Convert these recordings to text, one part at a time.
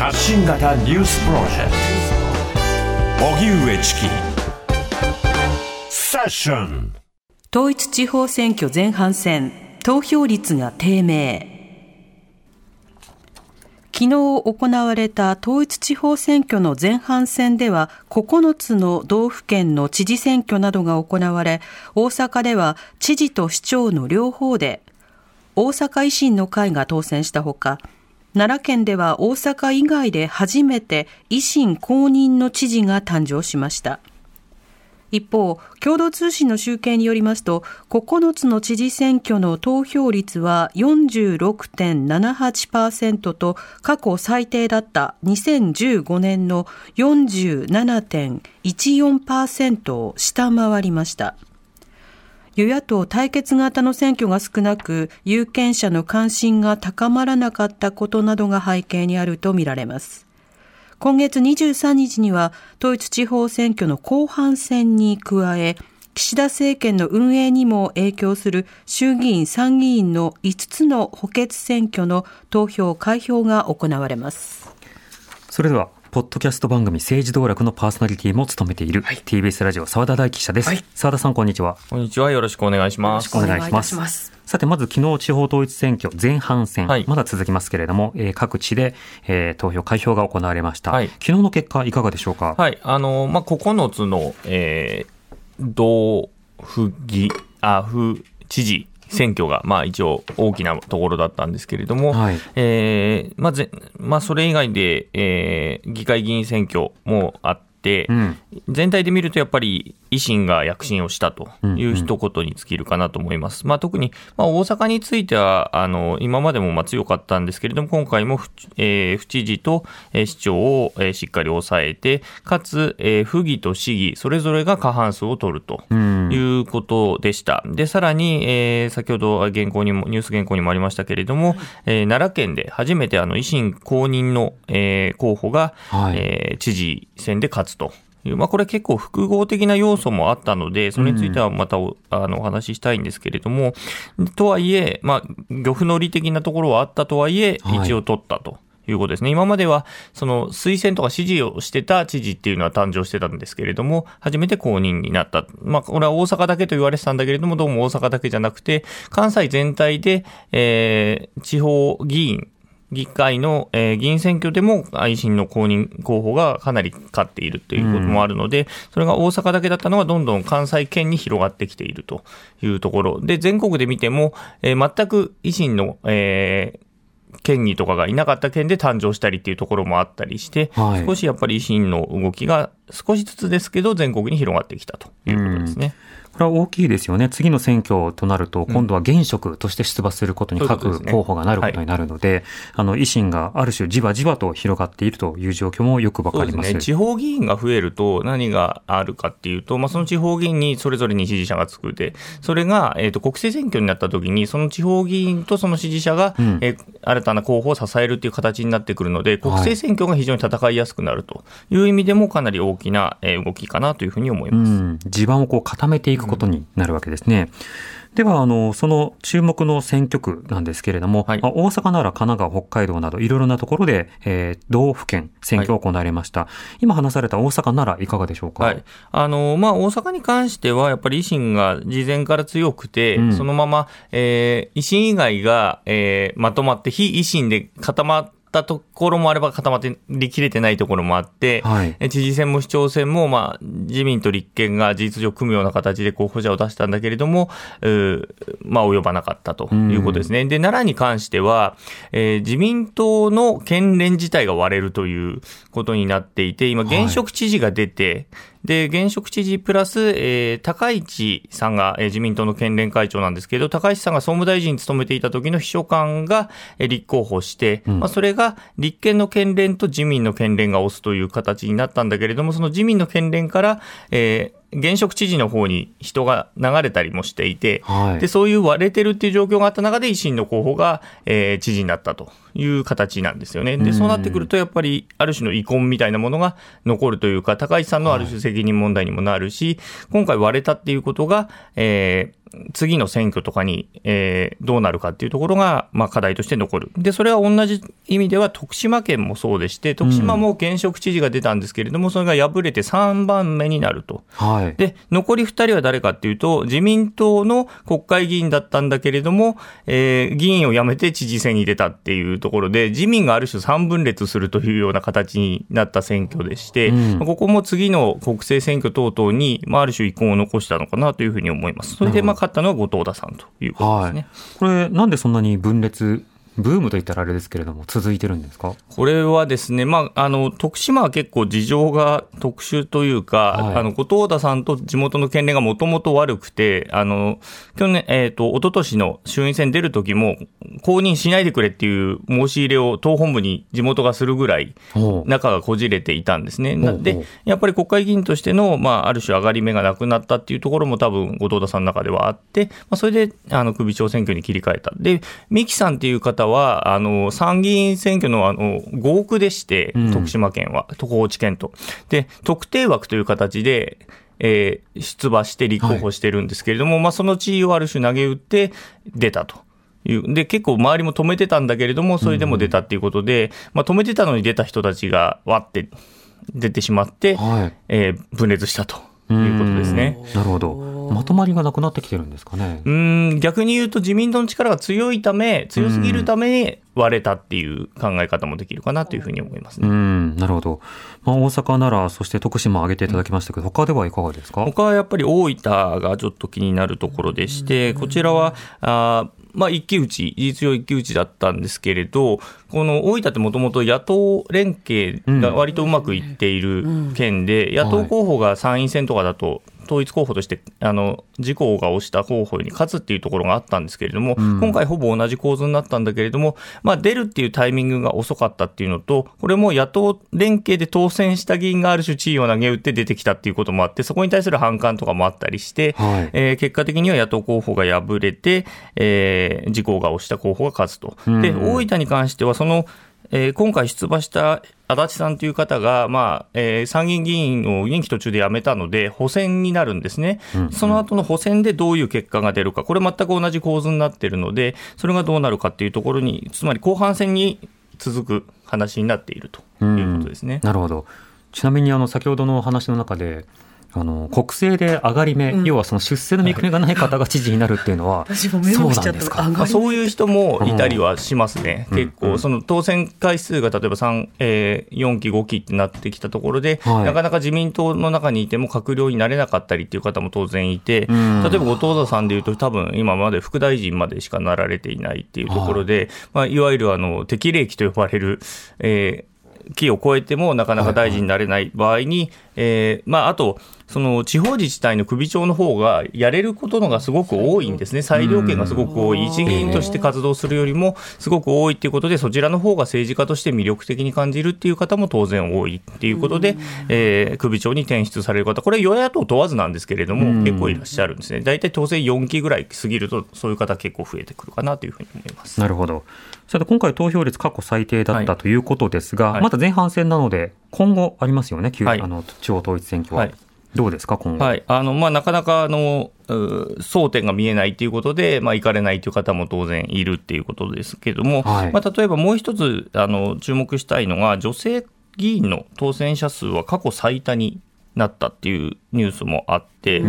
発信型ニュースプロジェクト。荻上チキ。セッション。統一地方選挙前半戦投票率が低迷。昨日行われた統一地方選挙の前半戦では9つの道府県の知事選挙などが行われ大阪では知事と市長の両方で大阪維新の会が当選したほか奈良県では大阪以外で初めて維新公認の知事が誕生しました。一方、共同通信の集計によりますと、9つの知事選挙の投票率は46.78%と過去最低だった2015年の47.14%を下回りました。与野党対決型の選挙が少なく、有権者の関心が高まらなかったことなどが背景にあるとみられます。今月23日には、統一地方選挙の後半戦に加え、岸田政権の運営にも影響する衆議院参議院の5つの補欠選挙の投票開票が行われます。それではポッドキャスト番組政治道楽のパーソナリティも務めている、はい、TBS ラジオ澤田大記者です。はい、澤田さん、こんにちは。こんにちは。よろしくお願いします。よろしくお願いします。ますさて、まず昨日地方統一選挙前半戦、はい、まだ続きますけれども、えー、各地で、えー、投票、開票が行われました。はい、昨日の結果、いかがでしょうか？はい。あの、まあ、9つの、えー、道府議、あ、府知事選挙が、まあ、一応大きなところだったんですけれども、はい、えー、まあぜまあ、それ以外で、えー、議会議員選挙もあって、うん、全体で見るとやっぱり維新が躍進をしたという一言に尽きるかなと思います。うんうん、まあ、特に、まあ、大阪については、あの、今までもまあ強かったんですけれども、今回も、えー、府知事と、えー、市長を、えー、しっかり抑えて、かつ、えー、府議と市議、それぞれが過半数を取るということでした。うん、で、さらに、えー、先ほど原稿にも、ニュース原稿にもありましたけれども、えー、奈良県で初めてあの維新公認の、えー、候補が、はい、えー、知事選で勝つとまあ、これ結構複合的な要素もあったので、それについてはまたお,、あのお話ししたいんですけれども、とはいえ、まあ、漁夫の利的なところはあったとはいえ、一応取ったと。いうことですね。今までは、その推薦とか支持をしてた知事っていうのは誕生してたんですけれども、初めて公認になった。まあ、これは大阪だけと言われてたんだけれども、どうも大阪だけじゃなくて、関西全体で、えー、地方議員議会の、えー、議員選挙でも維新の公認候補がかなり勝っているということもあるので、うん、それが大阪だけだったのがどんどん関西圏に広がってきているというところ。で、全国で見ても、えー、全く維新の、えー県議とかがいなかった県で誕生したりっていうところもあったりして、はい、少しやっぱり維新の動きが少しずつですけど全国に広がってきたということですね。うん。これは大きいですよね。次の選挙となると、今度は現職として出馬することに各候補がなることになるので、あの、維新がある種じわじわと広がっているという状況もよくわかります。ね、地方議員が増えると何があるかっていうと、まあ、その地方議員にそれぞれに支持者がつくで、それが、えっ、ー、と、国政選挙になった時に、その地方議員とその支持者が、うん、えー、新たな候補を支えるっていう形になってくるので、国政選挙が非常に戦いやすくなるという意味でもかなり大きな動きかなというふうに思います。うん、地盤をこう固めていくことになるわけですね。では、あの、その注目の選挙区なんですけれども、はい、大阪、奈良、神奈川、北海道など、いろいろなところで、えー、道府県選挙が行われました。はい、今話された大阪、奈良、いかがでしょうか？はい。あの、まあ、大阪に関しては、やっぱり維新が事前から強くて、うん、そのまま、えー、維新以外が、えー、まとまって、非維新で固まって、ったところもあれば固まってりきれてないところもあって、はい、知事選も市長選も、まあ、自民と立憲が事実上組むような形で候補者を出したんだけれども、まあ、及ばなかったということですね。で、奈良に関しては、えー、自民党の県連自体が割れるということになっていて、今、現職知事が出て、はいで、現職知事プラス、えー、高市さんが、えー、自民党の県連会長なんですけど、高市さんが総務大臣に務めていた時の秘書官が、えー、立候補して、うん、まあ、それが立憲の県連と自民の県連が推すという形になったんだけれども、その自民の県連から、えー、現職知事の方に人が流れたりもしていて、はい、でそういう割れてるっていう状況があった中で維新の候補が、えー、知事になったという形なんですよね。でそうなってくるとやっぱりある種の遺恨みたいなものが残るというか高市さんのある種責任問題にもなるし、はい、今回割れたっていうことが、えー次の選挙とかに、えー、どうなるかっていうところが、まあ、課題として残る。で、それは同じ意味では徳島県もそうでして、徳島も現職知事が出たんですけれども、うん、それが敗れて3番目になると。はい、で、残り2人は誰かっていうと、自民党の国会議員だったんだけれども、えー、議員を辞めて知事選に出たっていうところで、自民がある種3分裂するというような形になった選挙でして、うん、ここも次の国政選挙等々に、まあ、ある種遺恨を残したのかなというふうに思います。それで、まあ、勝ったのは後藤田さんということですね。はい、これ、なんでそんなに分裂ブームといったらあれですけれども、続いてるんですか？これはですね、まあ、あの、徳島は結構事情が特殊というか、はい、あの、後藤田さんと地元の県連がもともと悪くて、あの、去年、えっ、ー、と、一昨年の衆院選出る時も、公認しないでくれっていう申し入れを党本部に地元がするぐらい、仲がこじれていたんですね。で、やっぱり国会議員としての、まあ、ある種上がり目がなくなったっていうところも多分、後藤田さんの中ではあって、まあ、それで、あの、首長選挙に切り替えた。で、三木さんっていう方は、あの、参議院選挙のあの、合区でして、徳島県は、徳高知県と。で、特定枠という形で、えー、出馬して立候補してるんですけれども、はい、まあ、その地位をある種投げ打って出たと。いうで結構周りも止めてたんだけれども、それでも出たっていうことで、うん、まあ、止めてたのに出た人たちがわって出てしまって、はい、えー、分裂したということですね。なるほど。まとまりがなくなってきてるんですかね。うん逆に言うと自民党の力が強いため、強すぎるために割れたっていう考え方もできるかなというふうに思いますね。うんなるほど。まあ、大阪、奈良、そして徳島挙げていただきましたけど、他ではいかがですか？他はやっぱり大分がちょっと気になるところでして、こちらは、あまあ、一騎打ち、事実上一騎打ちだったんですけれど、この大分ってもともと野党連携が割とうまくいっている県で、野党候補が参院選とかだと、統一候補として、あの、自公が推した候補に勝つっていうところがあったんですけれども、うん、今回ほぼ同じ構図になったんだけれども、まあ、出るっていうタイミングが遅かったっていうのと、これも野党連携で当選した議員がある種地位を投げ打って出てきたっていうこともあって、そこに対する反感とかもあったりして、はい、えー、結果的には野党候補が敗れて、えー、自公が推した候補が勝つと。で、大分に関しては、その、えー、今回出馬した足立さんという方が、まあえー、参議院議員を任期途中で辞めたので、補選になるんですね、うんうん、その後の補選でどういう結果が出るか、これ、全く同じ構図になっているので、それがどうなるかっていうところに、つまり後半戦に続く話になっているということですね。なるほど。ちなみにあの先ほどの話の中で、あの国政で上がり目、うん、要はその出世の見込みがない方が知事になるっていうのは、私も目をしちゃったまあ、そういう人もいたりはしますね、うん、結構、その当選回数が例えば3、えー、4期、5期ってなってきたところで、はい、なかなか自民党の中にいても閣僚になれなかったりっていう方も当然いて、うん、例えば後藤田さんでいうと、多分今まで副大臣までしかなられていないっていうところで、はい。まあ、いわゆるあの適齢期と呼ばれる、えー期を超えてもなかなか大臣になれない場合に、はいはい、えー、まあ、あと、その地方自治体の首長の方がやれることのがすごく多いんですね、裁量権がすごく多い、一議員として活動するよりもすごく多いということで、そちらの方が政治家として魅力的に感じるっていう方も当然多いっていうことで、えー、首長に転出される方、これ、与野党問わずなんですけれども、結構いらっしゃるんですね、大体当選4期ぐらい過ぎると、そういう方、結構増えてくるかなというふうに思います。なるほど、さて、今回、投票率過去最低だったということですが、はい、まだ前半戦なので、今後ありますよね、はい、あの地方統一選挙は。はいどうですか、今後？はい。あの、まあ、なかなか、あの、争点が見えないということで、まあ、行かれないという方も当然いるっていうことですけれども、はい、まあ、例えばもう一つ、あの、注目したいのが、女性議員の当選者数は過去最多になったっていうニュースもあって、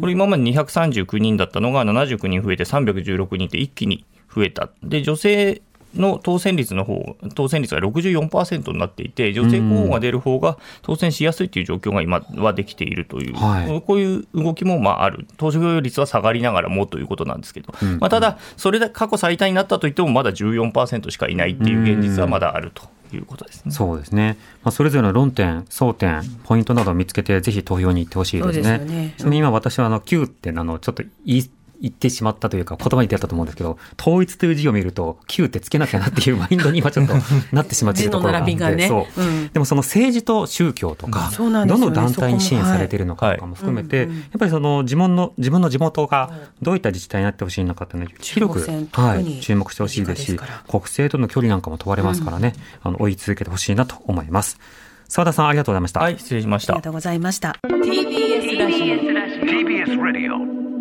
これ今まで239人だったのが79人増えて316人って一気に増えた。で、女性の当選率の方当選率が64%になっていて、女性候補が出る方が当選しやすいという状況が今はできているという、はい、こういう動きもまあある、投票率は下がりながらもということなんですけど、うんまあ、ただ、それで過去最多になったといっても、まだ14%しかいないっていう現実はまだあると。いうことですね。そうですね。まあ、それぞれの論点、争点、ポイントなどを見つけて、ぜひ投票に行ってほしいですね。すね今私はあの、Q ってあの、ちょっと言い言ってしまったというか、言葉に出たと思うんですけど、統一という字を見ると、Q ってつけなきゃなっていうマインドに今ちょっと なってしまっているところがあって、ね、そう、うん、でもその政治と宗教とか、うんね、どの団体に支援されているのかとかも含めて、やっぱりその自分の自分の地元がどういった自治体になってほしいのかっていうのを広く、はい、注目してほしいですし、国政との距離なんかも問われますからね、あの追い続けてほしいなと思います。澤田さんありがとうございました。はい、失礼しました。ありがとうございました。TBS ラジオ。TBS ラジオ